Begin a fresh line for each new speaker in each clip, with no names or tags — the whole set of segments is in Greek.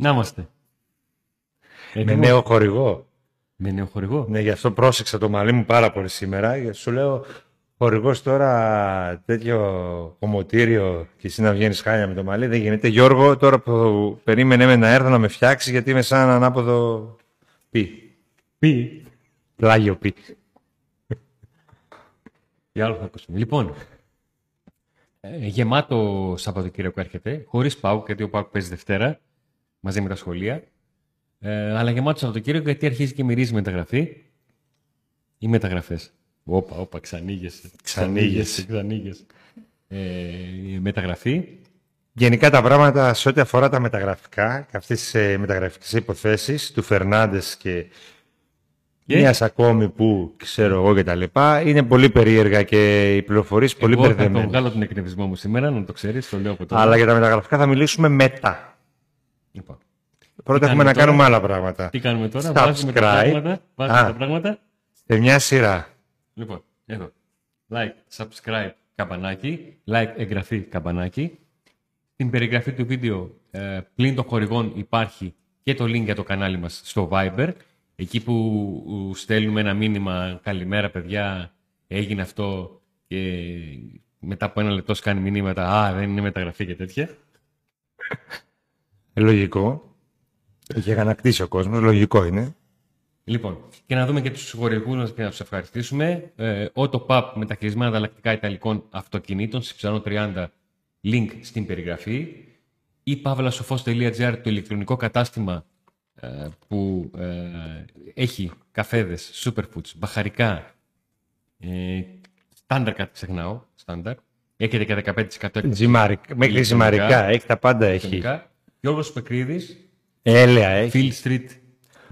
Να είμαστε.
Με
Έτοιμος;
νέο χορηγό.
Με νέο χορηγό.
Ναι, γι' αυτό πρόσεξα το μαλλί μου πάρα πολύ σήμερα. Γιατί Σου λέω, χορηγός τώρα τέτοιο κομμωτήριο και εσύ να βγαίνεις χάλια με το μαλλί δεν γίνεται. Γιώργο, τώρα που περίμενε με να έρθω να με φτιάξει γιατί είμαι σαν ανάποδο πι.
Πει.
Πλάγιο πι.
Για άλλο θα ακούσουμε. Λοιπόν, ε, γεμάτο Σαββατοκύριακο έρχεται, χωρίς ΠΑΟΚ, γιατί ο ΠΑΟΚ παίζει Δευτέρα, μαζί με τα σχολεία. Ε, αλλά γεμάτος Σαββατοκύριακο γιατί αρχίζει και μυρίζει μεταγραφή ή μεταγραφές. Όπα, όπα, ξανήγεσαι.
Ξανήγεσαι.
Ξανήγεσαι. Ε, μεταγραφή.
Γενικά τα πράγματα σε ό,τι αφορά τα μεταγραφικά και αυτές τις ε, μεταγραφικές υποθέσεις του Φερνάντες και
Και;
μίας ακόμη που ξέρω εγώ και τα λοιπά είναι πολύ περίεργα και οι πληροφορίες πολύ
Εγώ θα το
μπερδεμένες.
βγάλω τον εκνευρισμό μου σήμερα, να το ξέρεις, το λέω από τώρα.
Αλλά για τα μεταγραφικά θα μιλήσουμε μετά.
Λοιπόν,
Πρώτα
Τι
έχουμε να
κάνουμε
κάνουμε άλλα πράγματα.
τι κάνουμε τώρα,
Subscribe.
βάζουμε τα πράγματα; Βάζουμε
Α.
τα πράγματα;
Σε μια σειρά.
Λοιπόν, εδώ. Like, subscribe, καμπανάκι. Like, εγγραφή, καμπανάκι. Στην περιγραφή του βίντεο, ε, πλην των χορηγών, υπάρχει και το link για το κανάλι μας στο Viber. Εκεί που ου, στέλνουμε ένα μήνυμα «Καλημέρα παιδιά, έγινε αυτό» και μετά από ένα λεπτό σκάνει μηνύματα «Α, δεν είναι μεταγραφή» και τέτοια.
Ε, Λογικό. Είχε αγανακτήσει ο κόσμος, λογικό είναι.
Λοιπόν, και να δούμε και τους χορηγούς μας και να τους ευχαριστήσουμε. Ε, Auto Pub μεταχειρισμένα ανταλλακτικά ιταλικών αυτοκινήτων, Συψανό 30, link στην περιγραφή. ή pavlasofos.gr, το ηλεκτρονικό κατάστημα ε, που ε, έχει καφέδες, superfoods, μπαχαρικά, ε, στάνταρ κάτι ξεχνάω, στάνταρ. Έχετε και 15% έκπτωση.
Ζυμαρικα, μέχρι
ηλεκτρονικά,
ζυμαρικά, έχει τα πάντα έχει.
Ηλεκτρονικά. Γιώργος Πεκρίδης,
Έλεα έχει.
Phil Street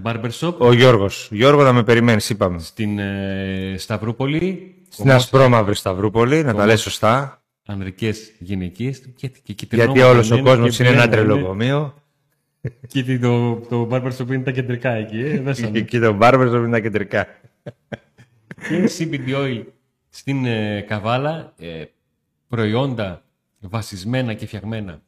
Barber Shop,
Ο Γιώργος. Γιώργο θα με περιμένεις, είπαμε.
στην ε, Σταυρούπολη.
Στην Ασπρόμαυρη Σταυρούπολη, να τα λες σωστά.
Ανδρικές γυναικείες και, και κυτρινό
Γιατί όλος ο
μαγκαμένο
κόσμος
και
είναι ένα
μπλε, ναι.
τρελοκομείο.
Και το, το barber shop είναι τα κεντρικά εκεί, ε, δέσανε.
Και εκεί το μπάρμπερ είναι τα κεντρικά.
και CBD oil στην ε, Καβάλα, ε, προϊόντα βασισμένα και φτιαγμένα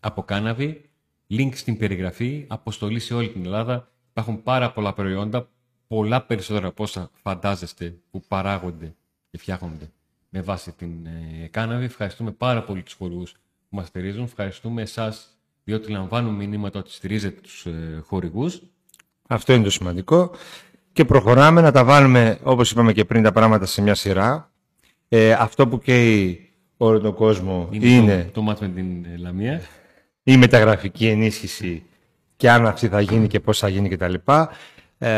από κάναβη, link στην περιγραφή, αποστολή σε όλη την Ελλάδα. Υπάρχουν πάρα πολλά προϊόντα, πολλά περισσότερα από όσα φαντάζεστε που παράγονται και φτιάχνονται με βάση την ε, κάναβη. Ευχαριστούμε πάρα πολύ τους χορηγούς που μας στηρίζουν. Ευχαριστούμε εσάς διότι λαμβάνουμε μηνύματα ότι στηρίζετε τους ε, χορηγούς.
Αυτό είναι το σημαντικό. Και προχωράμε να τα βάλουμε, όπως είπαμε και πριν, τα πράγματα σε μια σειρά. Ε, αυτό που καίει όλο τον κόσμο είναι,
το, το μάτς με την ε, Λαμία.
Η μεταγραφική ενίσχυση και αν αυτή θα γίνει και πώς θα γίνει κτλ. Ε,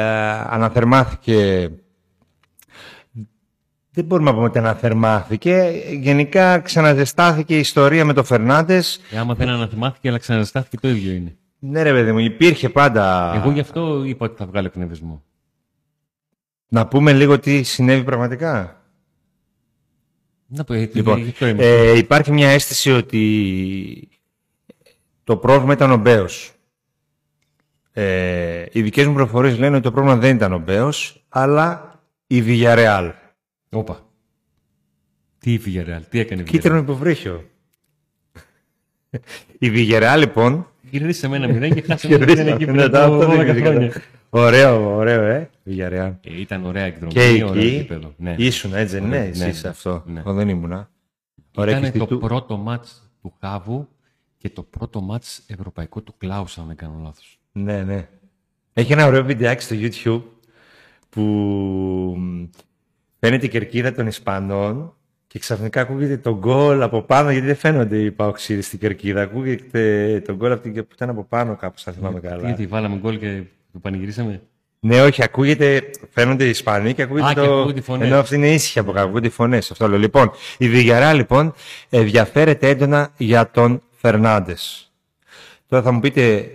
αναθερμάθηκε... Δεν μπορούμε να πούμε ότι αναθερμάθηκε. Γενικά ξαναζεστάθηκε η ιστορία με τον Φερνάντες.
Ε, άμα δεν αναθυμάθηκε, αλλά ξαναζεστάθηκε το ίδιο είναι.
Ναι ρε παιδί μου, υπήρχε πάντα...
Εγώ γι' αυτό είπα ότι θα βγάλω εκνευρισμό.
Να πούμε λίγο τι συνέβη πραγματικά.
Να πω, γιατί
Λοιπόν,
γι' αυτό είμαι.
ε, υπάρχει μια αίσθηση ότι το πρόβλημα ήταν ο Μπέος. Ε, οι δικές μου προφορίες λένε ότι το πρόβλημα δεν ήταν ο Μπέος, αλλά η Villarreal.
Όπα. Τι είπε η Real, τι έκανε η
Κίτρινο υποβρύχιο. η Villarreal λοιπόν...
Γυρίσει σε μένα μηδέν και χάσε ένα μηδέν εκεί πριν
μετά
από
αυτό δεν
12
ξέρω.
χρόνια.
Ωραίο, ωραίο, ε. Villarreal.
Ε, ήταν ωραία εκδρομή,
Και
ωραίο
εκεί
γήπεδο. Ναι.
ήσουν έτσι, δεν είναι,
Ωραία,
εσύ
ναι,
είσαι
ναι,
αυτό.
ναι.
Εγώ δεν ήμουνα. Ωραία, και
Ήταν το
στη του-
πρώτο μάτς του Χάβου και το πρώτο μάτς ευρωπαϊκό του Κλάους, αν δεν κάνω λάθος.
Ναι, ναι. Έχει ένα ωραίο βιντεάκι στο YouTube που μ, φαίνεται η κερκίδα των Ισπανών και ξαφνικά ακούγεται το γκολ από πάνω, γιατί δεν φαίνονται οι παοξίδες στην κερκίδα. Ακούγεται το γκολ από την- που ήταν από πάνω κάπως, θα θυμάμαι καλά.
Γιατί βάλαμε γκολ και το πανηγυρίσαμε;
Ναι, όχι, ακούγεται, φαίνονται οι Ισπανοί και ακούγεται
Α, και
το.
ακούγονται οι φωνές.
Ενώ αυτή είναι ήσυχη από κάπου, ακούγονται οι φωνές. Αυτό λέω. Λοιπόν, η Βιγιαρά λοιπόν ενδιαφέρεται έντονα για τον Φερνάντες. Τώρα θα μου πείτε,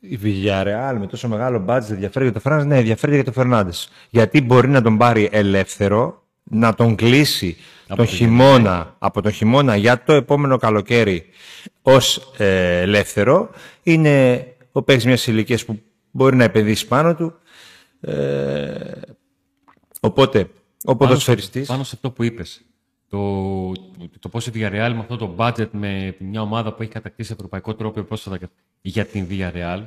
η Villarreal με τόσο μεγάλο budget ενδιαφέρει για τον Φερνάντες; Ναι, ενδιαφέρει για τον Φερνάντες. Γιατί μπορεί να τον πάρει ελεύθερο, να τον κλείσει τον
το
χειμώνα, από τον χειμώνα για το επόμενο καλοκαίρι ως ε, ελεύθερο. Είναι ο παίκτης μιας ηλικίας που μπορεί να επενδύσει πάνω του. Ε, οπότε, ο
Πάνω,
ποδοσφαιριστής...
πάνω σε αυτό που είπες. Το, το πώς η Villarreal με αυτό το budget, με μια ομάδα που έχει κατακτήσει ευρωπαϊκό τρόπο πρόσφατα, για την Villarreal.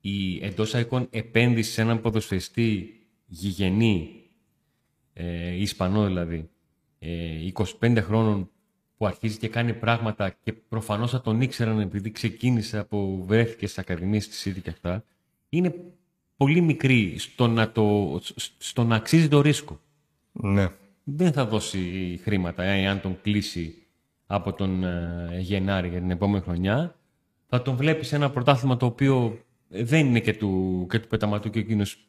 Η εντός εικόν επένδυση σε έναν ποδοσφαιριστή γηγενή, ε, Ισπανό δηλαδή, ε, 25 χρόνων που αρχίζει και κάνει πράγματα και προφανώς θα τον ήξεραν επειδή ξεκίνησε από βρέθηκε στις ακαδημίες της ήδη και αυτά, είναι πολύ μικρή στο να, το, στο να αξίζει το ρίσκο.
Ναι.
Δεν θα δώσει χρήματα εάν τον κλείσει από τον ε, Γενάρη για την επόμενη χρονιά. Θα τον βλέπει σε ένα πρωτάθλημα το οποίο δεν είναι και του, και του πεταματού και εκείνος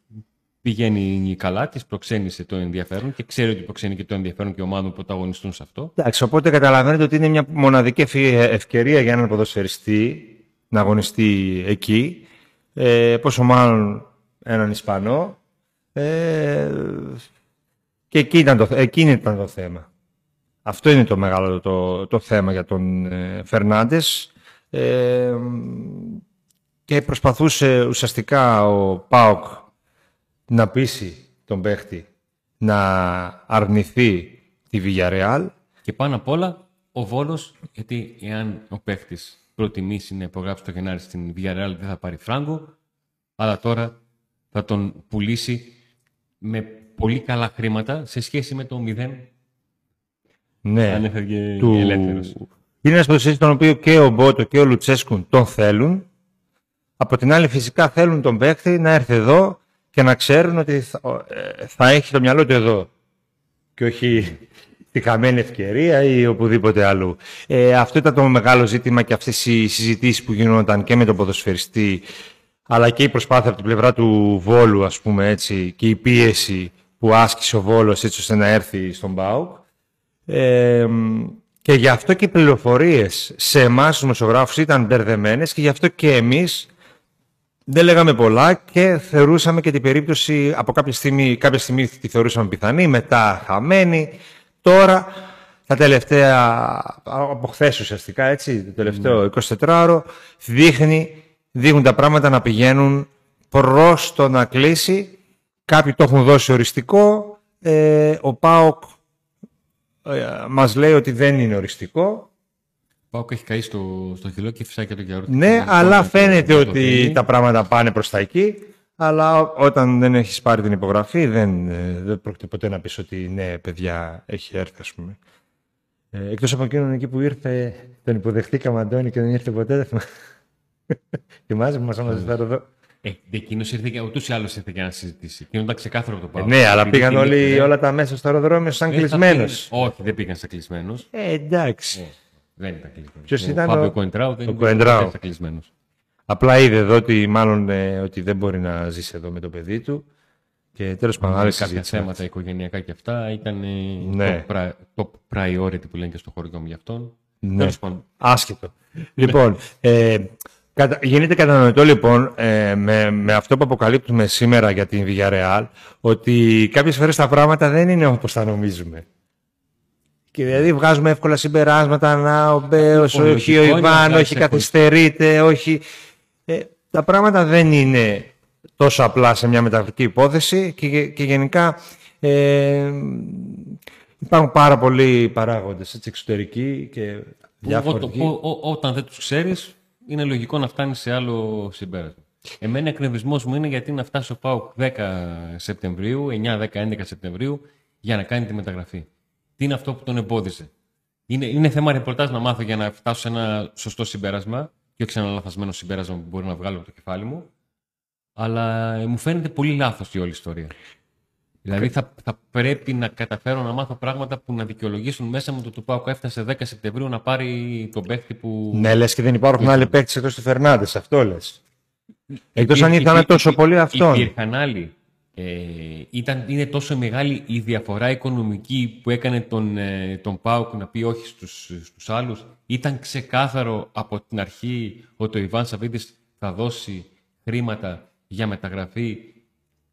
πηγαίνει καλά, της προξένησε το ενδιαφέρον και ξέρει ότι προξένει και το ενδιαφέρον και ομάδων που πρωταγωνιστούν σε αυτό.
Εντάξει, οπότε καταλαβαίνετε ότι είναι μια μοναδική ευκαιρία για έναν ποδοσφαιριστή να αγωνιστεί εκεί. Ε, πόσο μάλλον έναν Ισπανό. Ε, και εκεί ήταν, το, εκείνη ήταν το θέμα. Αυτό είναι το μεγάλο το, το θέμα για τον ε, Φερνάντες. Ε, και προσπαθούσε ουσιαστικά ο Πάοκ να πείσει τον παίχτη να αρνηθεί τη Villarreal.
Και πάνω απ' όλα ο Βόλος, γιατί εάν ο παίχτης προτιμήσει να υπογράψει το Γενάρη στην Villarreal δεν θα πάρει φράγκο, αλλά τώρα θα τον πουλήσει με πολύ καλά χρήματα σε σχέση με το 0
ναι,
αν έφευγε
του...
ελεύθερος.
Είναι ένας ποδοσφαιριστής τον οποίο και ο Μπότο και ο Λουτσέσκουν τον θέλουν. Από την άλλη φυσικά θέλουν τον παίκτη να έρθει εδώ και να ξέρουν ότι θα, ε, θα έχει το μυαλό του εδώ και όχι τη χαμένη ευκαιρία ή οπουδήποτε αλλού. Ε, αυτό ήταν το μεγάλο ζήτημα και αυτές οι συζητήσεις που γινόταν και με τον ποδοσφαιριστή αλλά και η προσπάθεια από την πλευρά του Βόλου ας πούμε έτσι και η πίεση που άσκησε ο Βόλος έτσι ώστε να έρθει στον ΠΑΟΚ. Ε, και γι' αυτό και οι πληροφορίες σε εμάς τους δημοσιογράφους ήταν μπερδεμένες και γι' αυτό και εμείς δεν λέγαμε πολλά και θεωρούσαμε και την περίπτωση από κάποια στιγμή, κάποια στιγμή τη θεωρούσαμε πιθανή, μετά χαμένη. Τώρα, τα τελευταία, από χθες ουσιαστικά, έτσι, το τελευταίο 24ωρο, δείχνει, δείχνουν τα πράγματα να πηγαίνουν προς το να κλείσει. Κάποιοι το έχουν δώσει οριστικό. Ε, ο ΠΑΟΚ ε, μας λέει ότι δεν είναι οριστικό.
Πάω έχει καεί στο, στο χυλό και φυσάει και το γιαούρτι.
Ναι, αλλά φαίνεται ότι τα πράγματα πάνε προς τα εκεί. Αλλά όταν δεν έχεις πάρει την υπογραφή, δεν, ε, δεν πρόκειται ποτέ να πεις ότι ναι, παιδιά, έχει έρθει, ας πούμε. Ε, εκτός από εκείνον εκεί που ήρθε, τον υποδεχτήκαμε, Αντώνη, και δεν ήρθε ποτέ. Θυμάσαι που μας έμαζε εδώ;
Ε, εκείνος ήρθε και ούτως ή άλλως ήρθε και να συζητήσει. Εκείνο ήταν ξεκάθαρο το
Ε,
πάω.
ναι, αλλά πήγαν όλοι, όλα τα μέσα στο αεροδρόμιο σαν κλεισμένος.
Όχι, δεν πήγαν σαν κλεισμένος.
Ε, εντάξει.
Δεν ήταν κλεισμένος.
Ποιος
ο
ήταν
Φάμπιο
ο-
Κοεντράου δεν
ο
ήταν
Κοεντράου.
σαν κλεισμένος.
Απλά είδε εδώ ότι μάλλον ε, ότι δεν μπορεί να ζήσει εδώ με το παιδί του. Και τέλος πάντων, άλλη
Κάποια
συζήτηση.
θέματα οικογενειακά και αυτά ήταν ε,
Ναι.
το, pri- το priority που λένε και στο χωριό μου γι' αυτόν.
Ναι.
Τέλος πάντων,
Άσχετο. Λοιπόν, ε, κατα... γίνεται κατανοητό λοιπόν ε, με, με αυτό που αποκαλύπτουμε σήμερα για την Villarreal ότι κάποιες φορές τα πράγματα δεν είναι όπως τα νομίζουμε. Και δηλαδή βγάζουμε εύκολα συμπεράσματα, να ο Μπέος,
Ο
όχι ο
λογικό είναι να
Ιβάν,
βγάζεις
όχι
εύκολα.
καθυστερείται, όχι... Ε, τα πράγματα δεν είναι τόσο απλά σε μια μεταφρική υπόθεση και, και γενικά ε, υπάρχουν πάρα πολλοί παράγοντες έτσι, εξωτερικοί και
που
διάφοροι.
ό- ό- ό- όταν δεν τους ξέρεις, είναι λογικό να φτάνει σε άλλο συμπέρασμα. Εμένα εκνευρισμός μου είναι γιατί να φτάσει ο ΠΑΟΚ 10 Σεπτεμβρίου, 9, 10, 11 Σεπτεμβρίου για να κάνει τη μεταγραφή. Τι είναι αυτό που τον εμπόδιζε; Είναι, είναι θέμα ρεπορτάζ να μάθω για να φτάσω σε ένα σωστό συμπέρασμα και όχι σε ένα λαθασμένο συμπέρασμα που μπορεί να βγάλω από το κεφάλι μου. Αλλά ε, μου φαίνεται πολύ λάθος η όλη ιστορία. Δηλαδή θα, θα πρέπει να καταφέρω να μάθω πράγματα που να δικαιολογήσουν μέσα μου το του ΠΑΟΚ έφτασε 10 Σεπτεμβρίου να πάρει τον παίχτη που.
Ναι, λες και δεν υπάρχουν άλλοι παίκτες εκτός του Φερνάντες, αυτό λες. Εκτός αν
Υπήρχε-
ήθελαν τόσο
υπή-
πολύ αυτόν.
Υπήρχαν άλλοι. Ε, ήταν, είναι τόσο μεγάλη η διαφορά οικονομική που έκανε τον, ε, τον ΠΑΟΚ να πει όχι στους, στους άλλους. Ήταν ξεκάθαρο από την αρχή ότι ο Ιβάν Σαββίδης θα δώσει χρήματα για μεταγραφή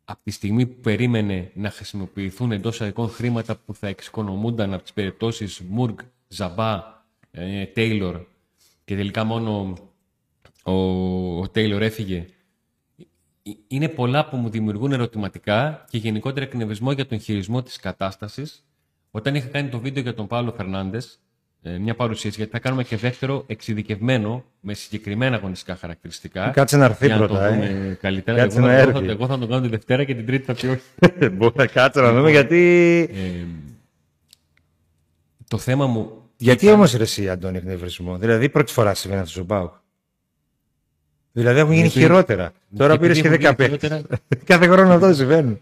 από τη στιγμή που περίμενε να χρησιμοποιηθούν εντός εικόν χρήματα που θα εξοικονομούνταν από τις περιπτώσεις Μουργκ, Ζαμπά, ε, Τέιλορ και τελικά μόνο ο, ο Τέιλορ έφυγε. Ε, Είναι πολλά που μου δημιουργούν ερωτηματικά και γενικότερα εκνευρισμό για τον χειρισμό της κατάστασης. Όταν είχα κάνει το βίντεο για τον Παύλο Φερνάντες, ε, μια παρουσίαση, γιατί θα κάνουμε και δεύτερο εξειδικευμένο με συγκεκριμένα αγωνιστικά χαρακτηριστικά.
Κάτσε να έρθει
για να
πρώτα,
το
ε.
δούμε καλύτερα.
Κάτσε
εγώ,
να
θα- εγώ,
έρθει.
θα, εγώ θα τον κάνω τη Δευτέρα και την Τρίτη θα πει όχι.
Μπορεί να κάτσε να δούμε γιατί.
Ε, το θέμα μου.
Γιατί όμως ρε εσύ, Αντώνη, εκνευρισμό. Δηλαδή, πρώτη φορά συμβαίνει αυτό στον Πάουκ. Δηλαδή, έχουν γίνει
Γιατί-
χειρότερα. Τώρα
επειδή
πήρες και
έχουν
10
γίνει
παίκτες.
χειρότερα;
Κάθε χρόνο αυτό συμβαίνει.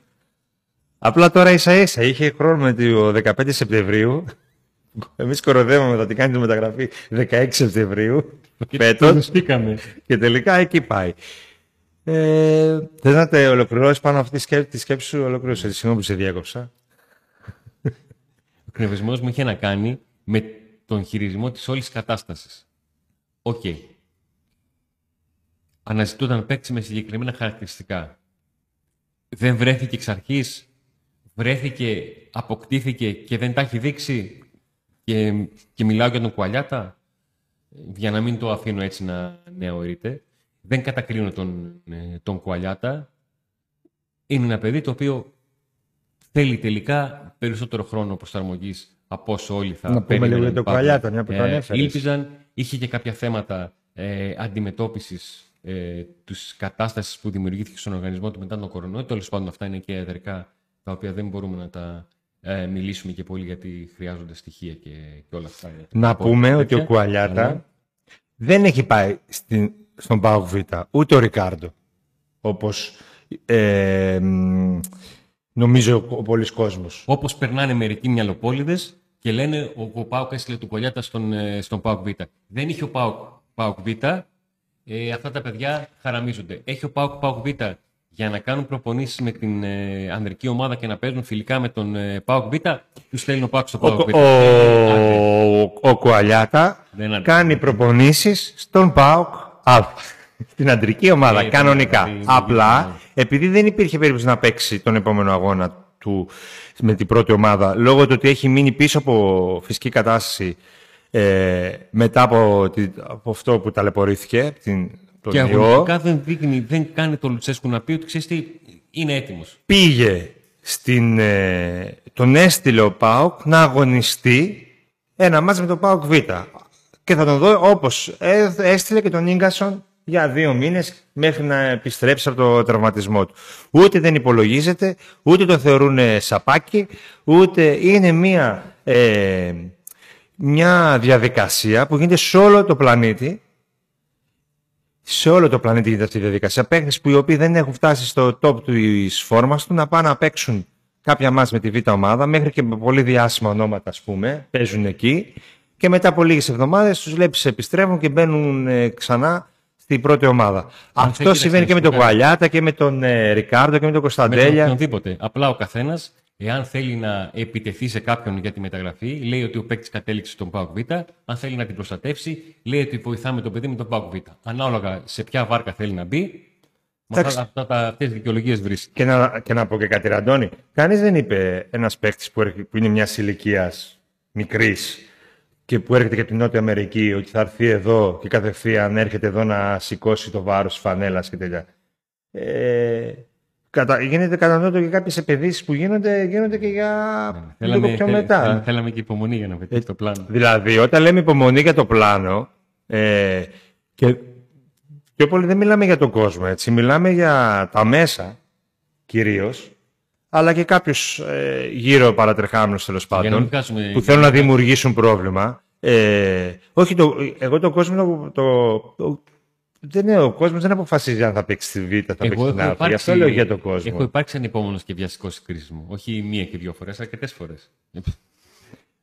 Απλά τώρα ίσα ίσα είχε χρόνο με το 15 Σεπτεμβρίου. Εμείς κοροδεύαμε θα την κάνει τη μεταγραφή 16 Σεπτεμβρίου.
Και
Φέτος.
το λουστήκαμε.
Και τελικά εκεί πάει. Ε, Θες να τε ολοκληρώσεις πάνω αυτή τη σκέψη, τη σκέψη σου, ολοκλήρωσε. Συγγνώμη που σε διέκοψα.
Ο εκνευρισμός μου είχε να κάνει με τον χειρισμό της όλης κατάστασης. Οκ. Αναζητούταν παίχτη με συγκεκριμένα χαρακτηριστικά. Δεν βρέθηκε εξ αρχής, βρέθηκε, αποκτήθηκε και δεν τα έχει δείξει. Και, και μιλάω για τον Κουαλιάτα, για να μην το αφήνω έτσι να νεωρείται. Δεν κατακρίνω τον, ε, τον Κουαλιάτα. Είναι ένα παιδί το οποίο θέλει τελικά περισσότερο χρόνο προσαρμογής από όσο όλοι θα
Να πούμε
περίμεναν
λίγο για τον
οι Παύλοι.
Κουαλιάτα, μια που το ανέφερες.
Ήλπιζαν, είχε και κάποια θέματα ε, αντιμετώπισης ε, της κατάστασης που δημιουργήθηκε στον οργανισμό του μετά τον κορονοϊό. Τέλος πάντων αυτά είναι και εδρικά τα οποία δεν μπορούμε να τα ε, μιλήσουμε και πολύ γιατί χρειάζονται στοιχεία και, και όλα αυτά.
Να
Από
πούμε
τέτοια.
ότι ο Κουαλιάτα
Αλλά-
δεν έχει πάει στην, στον Πάουκ Β, ούτε ο Ρικάρντο. Όπως ε, μ, νομίζω ο, ο πολλής κόσμος.
Όπως περνάνε μερικοί μυαλοπόλυδε και λένε ο, ο Πάουκ έστειλε του Κολιάτα στον, ε, στον Πάουκ Β. Δεν είχε ο Πάουκ, Πάουκ Β. Ε, αυτά τα παιδιά χαραμίζονται. Έχει ο Πάουκ Πάουκ Β για να κάνουν προπονήσεις με την ε, ανδρική ομάδα και να παίζουν φιλικά με τον ε, Πάουκ Β. Του στέλνει ο Πάουκ στο
Ο,
Πάουκ Β.
ο,
Ε, άντε.
ο Κουαλιάτα
Δεν άντε.
κάνει προπονήσεις στον ΠΑΟΚ Α, στην αντρική ομάδα,
Ε,
κανονικά.
δηλαδή,
Απλά,
ναι.
επειδή δεν υπήρχε περίπτωση να παίξει τον επόμενο αγώνα του με την πρώτη ομάδα, λόγω του ότι έχει μείνει πίσω από φυσική κατάσταση ε, μετά από, τη- από αυτό που ταλαιπωρήθηκε, την, τον
Και
ιό,
αγωνιστικά δεν δείχνει, δεν κάνει το Λουτσέσκου να πει ότι ξέρεις τι, είναι έτοιμος.
πήγε στην, ε, τον έστειλε ο ΠΑΟΚ να αγωνιστεί ένα μάτς με τον ΠΑΟΚ Β. Και θα τον δω όπως ε, έστειλε και τον Ίγκασον για δύο μήνες μέχρι να επιστρέψει από το τραυματισμό του. Ούτε δεν υπολογίζεται, ούτε το θεωρούν ε, σαπάκι, ούτε είναι μια, ε, μια διαδικασία που γίνεται σε όλο το πλανήτη σε όλο το πλανήτη γίνεται αυτή η διαδικασία. Παίχτες που οι οποίοι δεν έχουν φτάσει στο top της φόρμας του να πάνε να παίξουν κάποια μάτς με τη β' ομάδα, μέχρι και με πολύ διάσημα ονόματα, ας πούμε, παίζουν εκεί. Και μετά από λίγες εβδομάδες τους βλέπεις επιστρέφουν και μπαίνουν ε, ξανά στην πρώτη ομάδα. Αυτό
θέλει,
συμβαίνει
να
και με τον
ξέρεις,
Κουαλιάτα και με τον ε, Ρικάρντο και με τον
Με τον
Κωνσταντέλια.
οποιονδήποτε. Απλά ο καθένας, εάν θέλει να επιτεθεί σε κάποιον για τη μεταγραφή, λέει ότι ο παίκτης κατέληξε στον ΠΑΟΚ Β. Αν θέλει να την προστατεύσει, λέει ότι βοηθάμε τον παιδί με τον ΠΑΟΚ Β. Ανάλογα σε ποια βάρκα θέλει να μπει, με
Εντάξει.
αυτά, αυτά, τα- αυτές τις δικαιολογίες βρίσκει.
Και να, και να πω και κάτι, ρε Αντώνη. Κανείς δεν είπε ένας παίχτη που, έρχε- που είναι μιας ηλικίας μικρής και που έρχεται και από την Νότια Αμερική ότι θα έρθει εδώ και κατευθείαν έρχεται εδώ να σηκώσει το βάρος τη φανέλας και τέτοια. Ε, κατα, γίνεται κατά και κάποιες επενδύσεις που γίνονται, γίνονται και για λίγο πιο
θέλ-
μετά.
θέλ- θέλαμε και υπομονή για να πετύχει το πλάνο.
Δηλαδή, όταν λέμε υπομονή για το πλάνο, ε, και πιο πολύ δεν μιλάμε για τον κόσμο, έτσι. Μιλάμε για τα μέσα, κυρίως, αλλά και κάποιους ε, γύρω παρατρεχάμενους, τέλος
να μην
πάντων,
βγάζουμε-
που θέλουν να δημιουργήσουν πρόβλημα. Ε, όχι, το, εγώ το κόσμο, το, το, το- δεν είναι, ο κόσμος δεν αποφασίζει αν θα παίξει στη Β, θα παίξει στην Α. Γι' αυτό λέω για τον κόσμο.
έχω υπάρξει ανυπόμονο και βιαστικός στη κρίση μου. Όχι μία και δύο φορές, αρκετές φορές.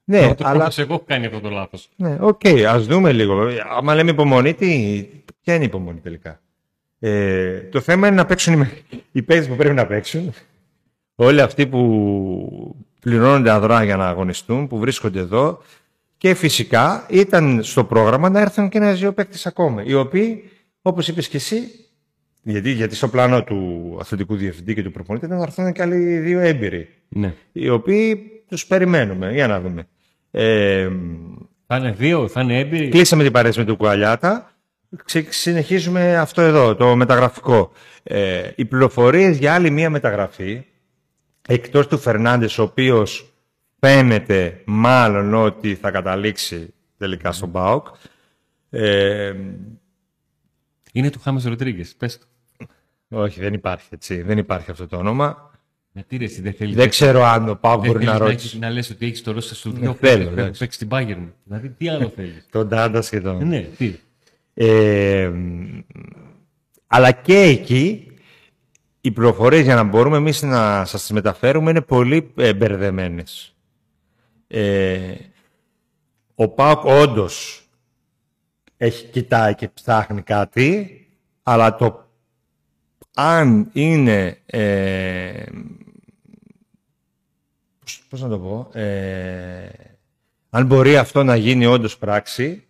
ναι,
αλλά...
αλλά
εγώ έχω κάνει αυτό το λάθος.
Ναι, οκ, ας δούμε λίγο. Άμα λέμε υπομονή, τι, ποια είναι η υπομονή τελικά; Ε, το θέμα είναι να παίξουν οι, οι παίκτες που πρέπει να παίξουν. Όλοι αυτοί που πληρώνονται αδρά για να αγωνιστούν, που βρίσκονται εδώ. Και φυσικά ήταν στο πρόγραμμα να έρθουν και ένα-δύο παίκτες ακόμα. Οι οποίοι, όπως είπες και εσύ, γιατί, γιατί στο πλάνο του αθλητικού διευθυντή και του προπονητή ήταν να έρθουν και άλλοι δύο έμπειροι.
Ναι.
Οι οποίοι τους περιμένουμε. Για να δούμε. Ε,
Θα είναι δύο, θα είναι έμπειροι;
Κλείσαμε την παρέση με τον Κουαλιάτα. Ξε- Συνεχίζουμε αυτό εδώ, το μεταγραφικό. Ε, οι πληροφορίες για άλλη μία μεταγραφή, εκτός του Φερνάντες, ο οποίος φαίνεται μάλλον ότι θα καταλήξει τελικά στον ΠΑΟΚ. Ε,
Είναι του Χάμες Ροντρίγκες. Πες το.
όχι, δεν υπάρχει έτσι. Δεν υπάρχει αυτό το όνομα.
Γιατί ρε, εσύ δεν θέλεις.
Δεν ξέρω αν ο ΠΑΟΚ
δεν
μπορεί να
θέλεις
ρωτήσει.
Να, λες ότι έχεις το ρόστα σου
Ναι,
δύο
θέλω,
παίκτες που
εντάξει.
παίξεις στην Bayern. Δηλαδή, τι άλλο θέλεις;
Τον Τάντα και τον.
ναι, τι.
Ε, αλλά και εκεί οι πληροφορίες για να μπορούμε εμείς να σας τις μεταφέρουμε είναι πολύ ε, μπερδεμένες. Ε, ο ΠΑΟΚ όντως έχει κοιτάει και ψάχνει κάτι, αλλά το αν είναι... Ε, πώς, πώς να το πω... Ε, αν μπορεί αυτό να γίνει όντως πράξη,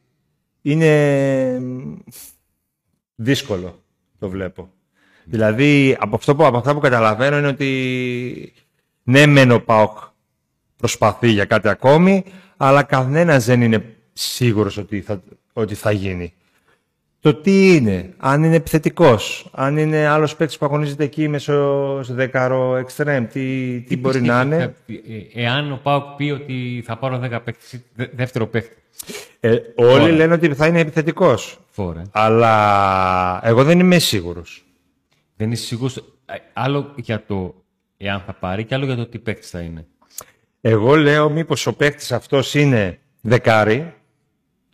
είναι δύσκολο, το βλέπω. Δηλαδή, από, αυτό που, από αυτά που καταλαβαίνω είναι ότι ναι, μεν ο ΠΑΟΚ προσπαθεί για κάτι ακόμη, αλλά κανένας δεν είναι σίγουρος ότι θα, ότι θα γίνει. Το τι είναι, αν είναι επιθετικός, αν είναι άλλος παίκτης που αγωνίζεται εκεί μέσω σε δεκάρο εξτρέμ, τι, τι, μπορεί να
πιστεύεις,
είναι;
θα- ε, Εάν ο Πάουκ πει ότι θα πάρω 10 παίκτες, ή δε- δεύτερο παίκτη.
Ε, όλοι
Ωραία.
λένε ότι θα είναι επιθετικός.
Φόρα.
Αλλά εγώ δεν είμαι σίγουρος.
Δεν είσαι σίγουρος. Άλλο για το εάν θα πάρει και άλλο για το τι παίκτης θα είναι.
Εγώ λέω μήπως ο παίκτης αυτός είναι δεκάρι.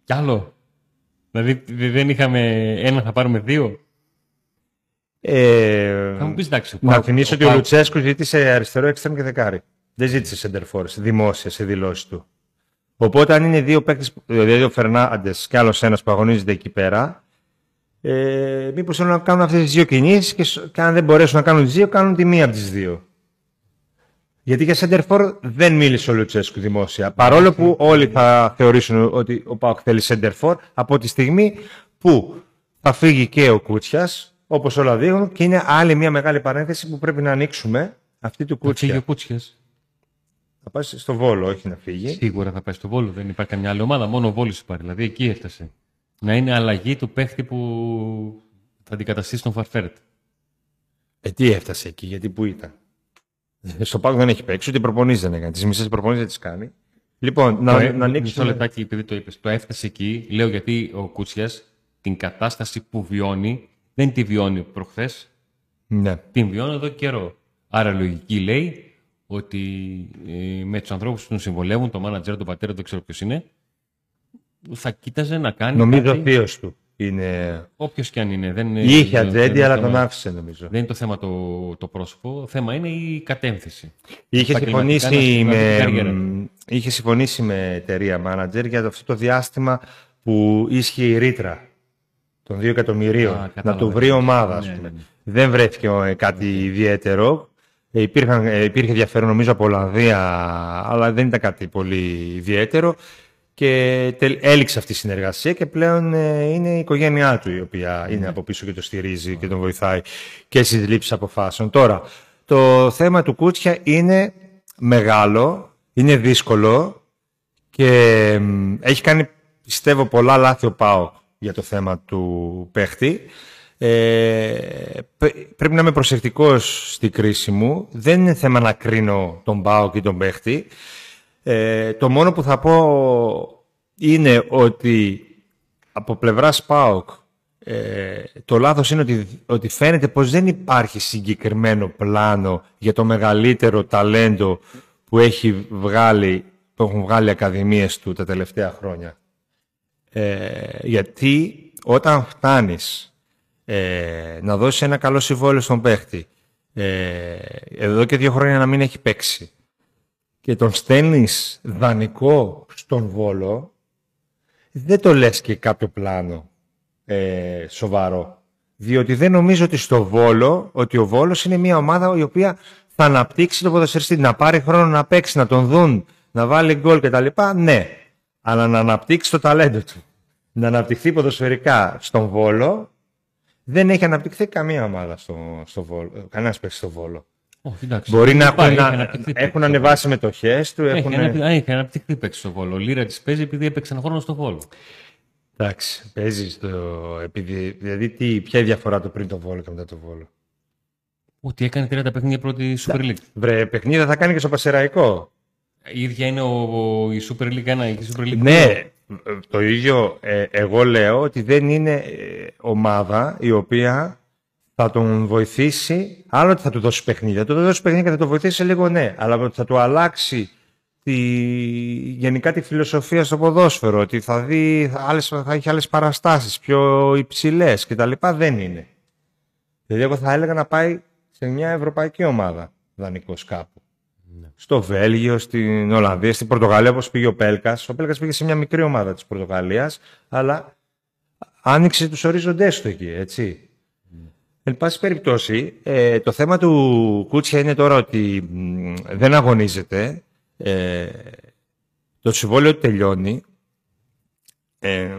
Κι άλλο. Δηλαδή δε- δεν είχαμε ένα, θα πάρουμε δύο;
Ε,
Θα μου πεις εντάξει. ο
να
Πάουκ-
θυμίσω
ο
ότι ο
Πάουκ-
Λουτσέσκου ζήτησε αριστερό εξτρέμ και δεκάρι. Δεν ζήτησε σεντερφόρ δημόσια σε δηλώσεις του. Οπότε αν είναι δύο παίκτες, δηλαδή ο Φερνάντες και άλλος ένας που αγωνίζεται εκεί πέρα, ε, μήπως θέλουν να κάνουν αυτές τις δύο κινήσεις και, σ- και αν δεν μπορέσουν να κάνουν τις δύο, κάνουν τη μία από τις δύο. Γιατί για σεντερφόρ δεν μίλησε ο Λουτσέσκου δημόσια. Παρόλο που όλοι θα θεωρήσουν ότι ο Πάοκ θέλει σεντερφόρ, από τη στιγμή που θα φύγει και ο Κούτσιας, όπως όλα δείχνουν, και είναι άλλη μια μεγάλη παρένθεση που πρέπει να ανοίξουμε αυτή του
Θα φύγει ο
Κούτσιας.
Κούτσιας.
Θα πάει στο Βόλο, όχι να φύγει.
Σίγουρα θα πάει στο Βόλο. Δεν υπάρχει καμιά άλλη ομάδα. Μόνο ο Βόλος υπάρχει. Δηλαδή εκεί έφτασε. Να είναι αλλαγή του παίχτη που θα αντικαταστήσει τον Φαρφέρετ.
Ε, τι έφτασε εκεί, γιατί πού ήταν; Στο Πάοκ δεν έχει παίξει, ούτε προπονήσει δεν έκανε. Τις μισές προπονήσεις δεν τις κάνει. Λοιπόν, να,
Το
να
ε- Μισό
ανοίξουμε.
λεπτάκι επειδή το είπες. Το έφτασε εκεί. Λέω γιατί ο Κούτσιας την κατάσταση που βιώνει δεν τη βιώνει προχθές.
Ναι.
Την βιώνει εδώ και καιρό. Άρα λογική λέει ότι ε, με τους ανθρώπους που τον συμβολεύουν, τον μάνατζερ, τον πατέρα, δεν ξέρω ποιος είναι, θα κοίταζε να κάνει.
Νομίζω ο
κάτι,
θείος του είναι.
Όποιος και αν είναι. Δεν, είναι-
Είχε
δεν- δεν
ατζέντη,
είναι
αλλά
θέμα-
τον άφησε νομίζω.
Δεν είναι το θέμα το, το πρόσωπο. Το θέμα είναι η κατεύθυνση.
Είχε
επαγγελματικά
συμφωνήσει,
να
με,
συμβαίνει την καριέρα
μ, είχε συμφωνήσει με εταιρεία manager για αυτό το διάστημα που ίσχυε η ρήτρα των 2 εκατομμυρίων.
Α,
να
κατάλαβα.
του βρει ομάδα, ας
Ναι,
πούμε.
ναι, ναι.
Δεν βρέθηκε ε, κάτι ιδιαίτερο. Ε, υπήρχαν, ε, υπήρχε ενδιαφέρον νομίζω από Ολλανδία, αλλά δεν ήταν κάτι πολύ ιδιαίτερο. Και τελ- έληξε αυτή η συνεργασία και πλέον ε, είναι η οικογένειά του η οποία
Ναι.
είναι από πίσω και το στηρίζει και τον βοηθάει και στις λήψεις αποφάσεων. Τώρα, το θέμα του Κούτσια είναι μεγάλο, είναι δύσκολο και μ, έχει κάνει πιστεύω πολλά λάθη ο ΠΑΟ για το θέμα του παίχτη. Ε, πρέ- πρέπει να είμαι προσεκτικός στη κρίση μου. Δεν είναι θέμα να κρίνω τον ΠΑΟ και τον παίχτη. Ε, το μόνο που θα πω είναι ότι από πλευράς ΠΑΟΚ ε, το λάθος είναι ότι, ότι φαίνεται πως δεν υπάρχει συγκεκριμένο πλάνο για το μεγαλύτερο ταλέντο που, έχει βγάλει, που έχουν βγάλει οι ακαδημίες του τα τελευταία χρόνια. Ε, γιατί όταν φτάνεις ε, να δώσεις ένα καλό συμβόλαιο στον παίχτη ε, εδώ και δύο χρόνια να μην έχει παίξει και τον στέλνεις δανεικό στον Βόλο δεν το λες και κάποιο πλάνο ε, σοβαρό. Διότι δεν νομίζω ότι στο Βόλο, ότι ο Βόλος είναι μια ομάδα η οποία θα αναπτύξει το ποδοσφαιριστή, να πάρει χρόνο να παίξει, να τον δουν, να βάλει γκολ κτλ. Ναι, αλλά να αναπτύξει το ταλέντο του, να αναπτυχθεί ποδοσφαιρικά στον Βόλο, δεν έχει αναπτυχθεί καμία ομάδα στο, στο Βόλο, κανένας παίξει στο Βόλο.
Όχι, εντάξει.
Μπορεί να
Υπάρχει,
έχουν,
έχει
να,
αναπτυχθεί
έχουν
παίκτη στο
ανεβάσει μετοχές του.
Βόλο.
Έχουν...
Έχει, αναπτυχθεί, α, έχει αναπτυχθεί παίκτη στο Βόλο. Ο Λίρα της παίζει επειδή έπαιξε ένα χρόνο στο Βόλο.
Εντάξει, παίζει το. Επειδή, δηλαδή, τι, ποια είναι η διαφορά του πριν το Βόλο και μετά το Βόλο;
Ότι έκανε 30 παιχνίδια πρώτη Super League.
Βρε, παιχνίδι θα κάνει και στο Πασεραϊκό.
Η ίδια είναι ο, ο- η Super League 1 και η Super League 2.
Ναι, το ίδιο ε, εγώ λέω ότι δεν είναι ε, ομάδα η οποία θα τον βοηθήσει, άλλο ότι θα του δώσει παιχνίδια. Θα του δώσει παιχνίδια και θα το βοηθήσει λίγο ναι, αλλά ότι θα του αλλάξει τη, γενικά τη φιλοσοφία στο ποδόσφαιρο, ότι θα, δει, άλλες, θα έχει άλλες παραστάσεις πιο υψηλές κτλ. Δεν είναι. Δηλαδή εγώ θα έλεγα να πάει σε μια ευρωπαϊκή ομάδα δανεικός κάπου. Ναι. Στο Βέλγιο, στην Ολλανδία, στην Πορτογαλία, όπως πήγε ο Πέλκας. Ο Πέλκας πήγε σε μια μικρή ομάδα της Πορτογαλίας, αλλά άνοιξε τους ορίζοντές του εκεί, έτσι. Ναι. Εν πάση περιπτώσει, ε, το θέμα του Κούτσια είναι τώρα ότι δεν αγωνίζεται. Ε, το συμβόλαιο τελειώνει. Ε,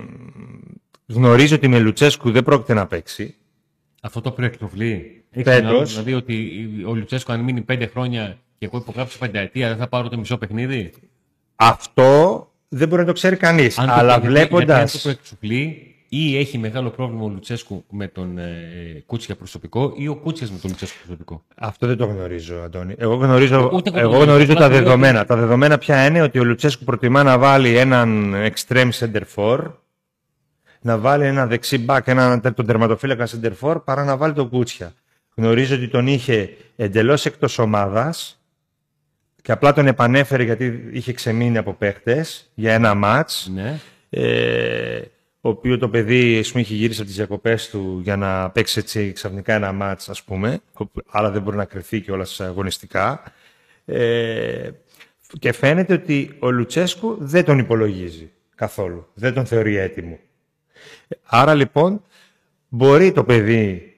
γνωρίζω ότι με Λουτσέσκου δεν πρόκειται να παίξει.
Αυτό το προεκτοβλεί.
Φέτος.
Δηλαδή ότι ο Λουτσέσκο αν μείνει πέντε χρόνια και εγώ υπογράψω πενταετία δεν θα πάρω το μισό παιχνίδι;
Αυτό δεν μπορεί να το ξέρει κανείς. Αλλά βλέποντα.
Αν το προεκτοβλεί ή έχει μεγάλο πρόβλημα ο Λουτσέσκου με τον ε, Κούτσια προσωπικό ή ο Κούτσιας με τον Λουτσέσκου προσωπικό;
Αυτό δεν το γνωρίζω, Αντώνη. Εγώ γνωρίζω, εγώ γνωρίζω τα δεδομένα. Τα δεδομένα ποια είναι ότι ο Λουτσέσκου προτιμά να βάλει έναν extreme center for να βάλει ένα δεξί back, έναν τον τερματοφύλακα center παρά να βάλει τον Κούτσια. Γνωρίζω ότι τον είχε εντελώς εκτός ομάδας και απλά τον επανέφερε γιατί είχε ξεμείνει από παίχτες για ένα μάτς.
Ναι.
Ε, ο οποίος το παιδί πούμε, είχε γυρίσει από τις διακοπές του για να παίξει έτσι ξαφνικά ένα μάτς, ας πούμε, αλλά δεν μπορεί να κρυφθεί και όλα αγωνιστικά. Ε, και φαίνεται ότι ο Λουτσέσκου δεν τον υπολογίζει καθόλου. Δεν τον θεωρεί έτοιμο. Άρα λοιπόν μπορεί το παιδί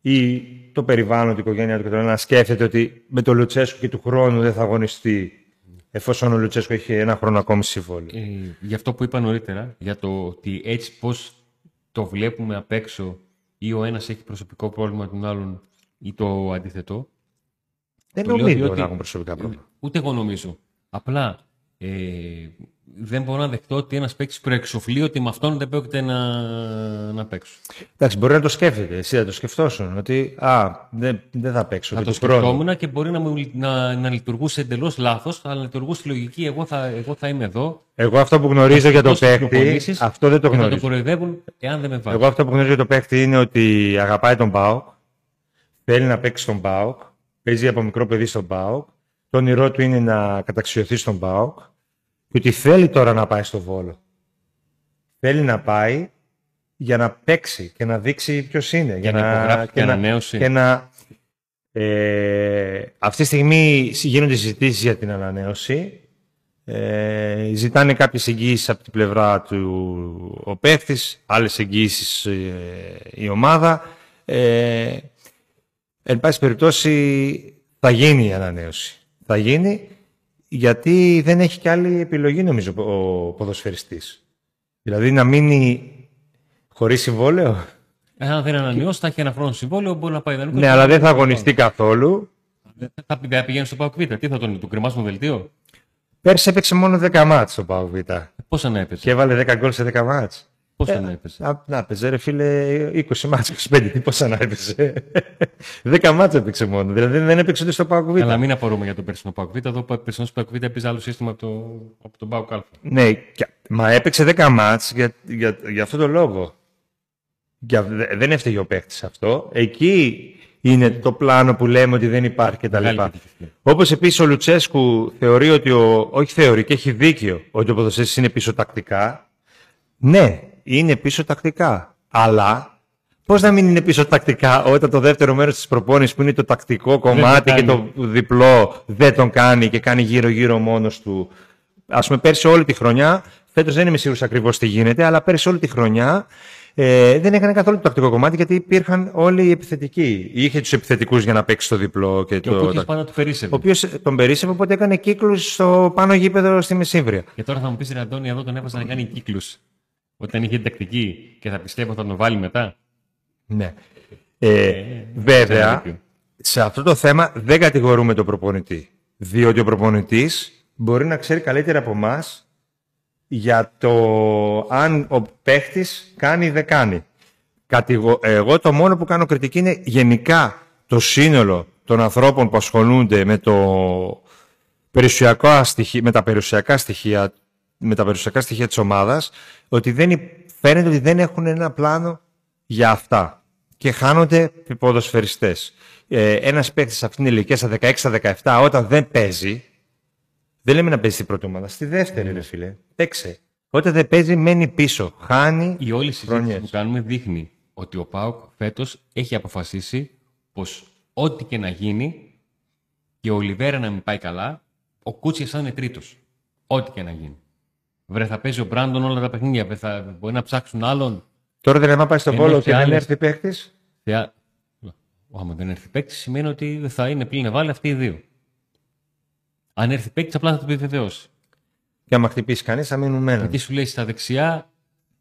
ή το περιβάλλον, την οικογένεια του να σκέφτεται ότι με το Λουτσέσκο και του χρόνου δεν θα αγωνιστεί εφόσον ο Λουτσέσκο έχει ένα χρόνο ακόμη συμβόλαιο.
Ε, για αυτό που είπα νωρίτερα, για το ότι έτσι πώς το βλέπουμε απ' έξω ή ο ένας έχει προσωπικό πρόβλημα τον άλλον ή το αντίθετο.
Δεν νομίζω ότι έχουν προσωπικά πρόβλημα.
Ούτε εγώ νομίζω. Απλά ε, δεν μπορώ να δεχτώ ότι ένας παίκτης προεξοφλεί ότι με αυτόν δεν πρόκειται να, να παίξω.
Εντάξει, μπορεί να το σκέφτεται. Εσύ θα το σκεφτόσουν. Ότι α, δεν, δεν θα παίξω.
Θα το σκεφτόμουν και μπορεί να, μου, να, να λειτουργούσε εντελώς λάθος, αλλά να λειτουργούσε λογική. Εγώ θα, εγώ θα είμαι εδώ.
Εγώ αυτό που γνωρίζω για το παίκτη. Αυτό δεν το γνωρίζω.
Θα το κοροϊδεύουν εάν δεν με βάλουν.
Εγώ αυτό που γνωρίζω για το παίκτη είναι ότι αγαπάει τον Μπάουκ. Θέλει να παίξει στον Μπάουκ. Παίζει από μικρό παιδί στον Μπάουκ. Το όνειρό του είναι να καταξιωθεί στον Μπάουκ και ότι θέλει τώρα να πάει στο Βόλο. Θέλει να πάει για να παίξει και να δείξει ποιος είναι.
Για, για να, και, να,
και να ε, αυτή τη στιγμή γίνονται συζητήσεις για την ανανέωση. Ε, ζητάνε κάποιες εγγύησεις από την πλευρά του ο παίχτης, άλλες εγγύησεις ε, η ομάδα. Ε, εν πάση περιπτώσει θα γίνει η ανανέωση. Θα γίνει γιατί δεν έχει και άλλη επιλογή νομίζω ο ποδοσφαιριστής. Δηλαδή να μείνει χωρίς συμβόλαιο.
Αν δεν ανανεώσει, θα έχει ένα χρόνο συμβόλαιο, μπορεί να πάει δανεικό.
Ναι, αλλά δεν θα αγωνιστεί καθόλου.
Θα πηγαίνει στο Πάοκ Τι θα τον του κρεμάσουμε δελτίο;
Πέρσι έπαιξε μόνο 10 μάτς στο Πάοκ
Πόσα να έπαιζε;
Και έβαλε 10 γκολ σε 10 μάτς.
Πόσα ε, να έπαιζε;
Να έπαιζε, ρε φίλε, 20 μάτς, 25. Τι πόσα να έπαιζε. 10 μάτς έπαιξε μόνο. Δηλαδή δεν έπαιξε ούτε στο Πάοκ
Αλλά μην απορούμε για τον περσινό Πάοκ Εδώ ο περσινός Πάοκ έπαιζε άλλο σύστημα από, το, από τον Πάοκ
Ναι, μα έπαιξε 10 μάτς για, για, για αυτόν τον λόγο. Για, δεν έφταιγε ο παίχτη αυτό. Εκεί είναι το πλάνο που λέμε ότι δεν υπάρχει κτλ. Όπως επίσης ο Λουτσέσκου θεωρεί ότι. Ο, όχι θεωρεί και έχει δίκιο ότι ο ποδοσφαιριστής είναι πίσω τακτικά. Ναι, είναι πίσω τακτικά. Αλλά πώς να μην είναι πίσω τακτικά όταν το δεύτερο μέρος της προπόνησης που είναι το τακτικό κομμάτι και το διπλό δεν τον κάνει και κάνει γύρω-γύρω μόνος του. Α πούμε, πέρσι όλη τη χρονιά, φέτος δεν είμαι σίγουρος ακριβώς τι γίνεται, αλλά πέρσι όλη τη χρονιά ε, δεν έκανε καθόλου το τακτικό κομμάτι γιατί υπήρχαν όλοι οι επιθετικοί. Είχε τους επιθετικούς για να παίξει το διπλό. Και,
και
το,
ο πάνω του περίσευε.
Ο οποίος τον περίσευε, οπότε έκανε κύκλους στο πάνω γήπεδο στη Μεσύβρια.
Και τώρα θα μου πεις, Ραντώνη, εδώ τον έβαζα να κάνει κύκλους. Όταν είχε την τακτική και θα πιστεύω θα τον βάλει μετά.
Ναι. Ε, ε, βέβαια, σε αυτό το θέμα δεν κατηγορούμε τον προπονητή. Διότι ο προπονητής μπορεί να ξέρει καλύτερα από εμάς για το αν ο παίχτης κάνει ή δεν κάνει. Εγώ το μόνο που κάνω κριτική είναι γενικά το σύνολο των ανθρώπων που ασχολούνται με, το περιουσιακό με τα περιουσιακά στοιχεία με τα περιουσιακά στοιχεία της ομάδας ότι δεν, υ- φαίνεται ότι δεν έχουν ένα πλάνο για αυτά και χάνονται οι ποδοσφαιριστές. Ε, ένας παίκτης σε αυτήν την ηλικία στα 16-17 όταν δεν παίζει δεν λέμε να παίζει στην πρώτη ομάδα, στη δεύτερη ρε φίλε, παίξε. Όταν δεν παίζει μένει πίσω, χάνει
Η όλη συζήτηση
χρονιές.
που κάνουμε δείχνει ότι ο ΠΑΟΚ φέτος έχει αποφασίσει πως ό,τι και να γίνει και ο Ολιβέρα να μην πάει καλά, ο Κούτσιας θα είναι τρίτος. Ό,τι και να γίνει. Βρε, θα παίζει ο Μπράντον όλα τα παιχνίδια. Βρε, θα μπορεί να ψάξουν άλλον.
Τώρα δεν λέμε να πάει στο
Ενώ
Βόλο
σε
και δεν
άλλες-
έρθει παίκτης.
Θεά... Άμα δεν έρθει παίκτης, σημαίνει ότι θα είναι πλήν ευάλει αυτοί οι δύο. Αν έρθει παίκτης, απλά θα το επιβεβαιώσει.
Και άμα χτυπήσει κανείς θα μείνουν με έναν.
Γιατί σου λέει στα δεξιά,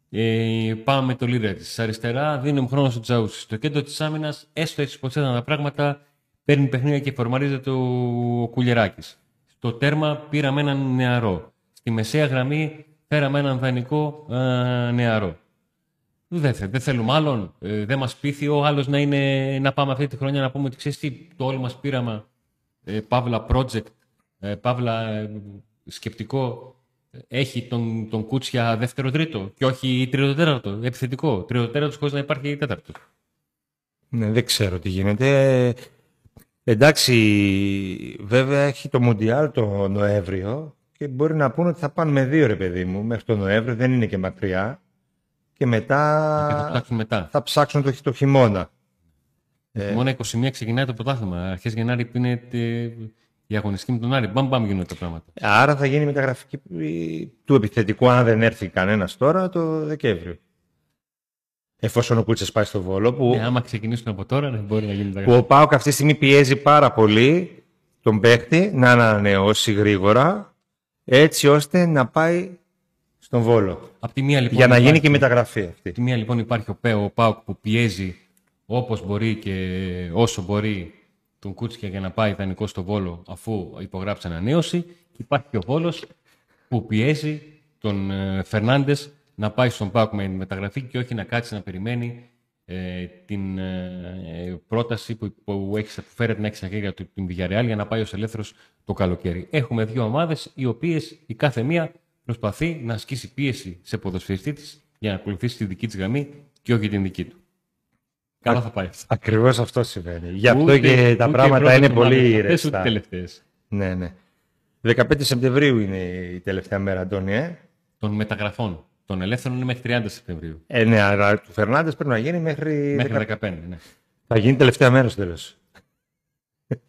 ε, πάμε με το λίδερ της. Στα αριστερά, δίνουμε χρόνο στο Τζαούσι. Στο κέντρο της άμυνας, έστω έτσι πως ήταν τα πράγματα, παίρνει παιχνίδια και φορμαρίζεται ο Κουλιεράκης. Στο τέρμα πήραμε έναν νεαρό. Στη μεσαία γραμμή φέραμε έναν δανεικό ε, νεαρό. Δεν, θε- δεν θέλουμε άλλον. Ε, δεν μας πείθει ο άλλος να, είναι, να πάμε αυτή τη χρονιά να πούμε ότι ξέρεις τι, το όλο μας πείραμα. Ε, παύλα project, ε, παύλα ε, σκεπτικό. ε, Έχει τον, τον Κούτσια δεύτερο-τρίτο και όχι τρίτο-τέταρτο. Επιθετικό. Τρίτο-τέταρτο χωρίς να υπάρχει τέταρτος.
Ναι, δεν ξέρω τι γίνεται. Ε, Εντάξει, βέβαια έχει το Μουντιάλ το Νοέμβριο και μπορεί να πούνε ότι θα πάνε με δύο ρε παιδί μου μέχρι το Νοέμβριο, δεν είναι και μακριά. Και μετά
Και θα ψάξουν μετά.
θα ψάξουν το, το χειμώνα.
Ε. Μόνο 21 ξεκινάει το πρωτάθλημα. Αρχές Γενάρη που είναι ε, η αγωνιστική με τον Άρη. Μπαμ, μπαμ γίνονται τα πράγματα.
Άρα θα γίνει μεταγραφική ε, του επιθετικού, αν δεν έρθει κανένας τώρα, το Δεκέμβριο. Εφόσον ο Κούτσες πάει στο Βόλο, που,
Ε, άμα ξεκινήσουν από τώρα, ναι, μπορεί να γίνει τα
που ο Πάοκ αυτή τη στιγμή πιέζει πάρα πολύ τον παίχτη να ανανεώσει γρήγορα, έτσι ώστε να πάει στον Βόλο.
Απ' τη μία, λοιπόν,
για να γίνει
υπάρχει-
και η μεταγραφή αυτή.
Απ' τη μία λοιπόν υπάρχει ο, Πέ, ο Πάουκ που πιέζει όπως μπορεί και όσο μπορεί τον Κούτσια για να πάει δανεικό στο Βόλο αφού υπογράψει ανανέωση. Και υπάρχει ο Βόλος που πιέζει τον ε, Φερνάντες να πάει στον Πάουκ με μεταγραφή και όχι να κάτσει να περιμένει ε, την ε, πρόταση που, που, έχεις, που φέρεται να έχεις στα χέρια του την Villarreal για να πάει ως ελεύθερος το καλοκαίρι. Έχουμε δύο ομάδες οι οποίες η κάθε μία προσπαθεί να ασκήσει πίεση σε ποδοσφαιριστή της για να ακολουθήσει τη δική της γραμμή και όχι την δική του. Καλά θα πάει αυτό.
Ακριβώς αυτό συμβαίνει. Γι' αυτό
Ούτε-
και τα
ούτε
πράγματα
πρώτες
είναι
ομάδες
πολύ
αυτές, Ούτε
ρευστά.
τελευταίες.
Ναι, ναι. 15 Σεπτεμβρίου είναι η τελευταία μέρα, Αντώνη, ε.
Των μεταγραφών. Των ελεύθερων είναι μέχρι 30 Σεπτεμβρίου.
Ε, ναι, αλλά του Φερνάντες πρέπει να γίνει μέχρι...
Μέχρι
15.
15, ναι.
Θα γίνει τελευταία μέρα στο τέλος.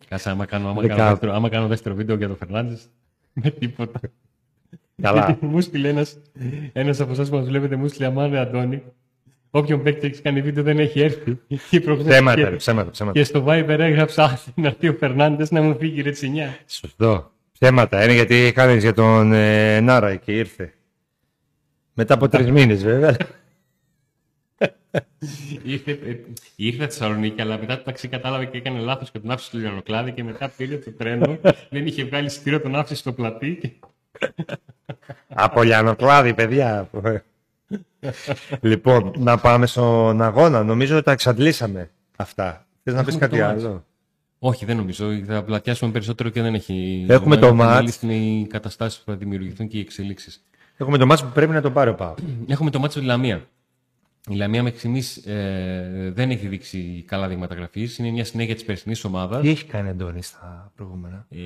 Κάτσε, άμα κάνω, άμα,
Δεκα-
κάνω δεύτερο, άμα κάνω δεύτερο βίντεο για τον Φερνάντες, με τίποτα.
Καλά.
Γιατί μου στείλε ένας, ένας από εσάς που μας βλέπετε, μου στείλε αμάνε Αντώνη. Όποιον παίκτη έχεις κάνει βίντεο δεν έχει έρθει. Και προχθές
ψέματα,
και-
ρε, ψέματα, ψέματα.
Και στο Viber έγραψα «Α, να έρθει ο Φερνάντες να μου φύγει η ρετσινιά.
Σωστό. Ψέματα είναι γιατί έκανε για τον ε, Νάρα και ήρθε. Μετά από τρεις μήνες, βέβαια.
Ήρθε, ε, ήρθε Θεσσαλονίκη, αλλά μετά το ταξί κατάλαβε και έκανε λάθος και τον άφησε στο Λιανοκλάδι και μετά πήρε το τρένο. δεν είχε βγάλει εισιτήριο, τον άφησε στο πλατή. Και...
από Λιανοκλάδη, παιδιά. λοιπόν, να πάμε στον αγώνα. Νομίζω ότι τα εξαντλήσαμε αυτά. Θες να πεις
Έχουμε
κάτι
το μάτς.
άλλο.
Όχι, δεν νομίζω. Θα πλατιάσουμε περισσότερο και δεν έχει.
Έχουμε το
δεν
μάτς.
αναλύσει οι καταστάσεις που θα δημιουργηθούν και οι εξελίξεις.
Έχουμε το μάτσο που πρέπει να το πάρει ο Πάο.
Έχουμε το μάτσο με τη Λαμία. Η Λαμία μέχρι στιγμής ε, δεν έχει δείξει καλά δείγματα γραφής. Είναι μια συνέχεια της περσινής ομάδας.
Τι έχει κάνει Αντώνη στα προηγούμενα;
Ε,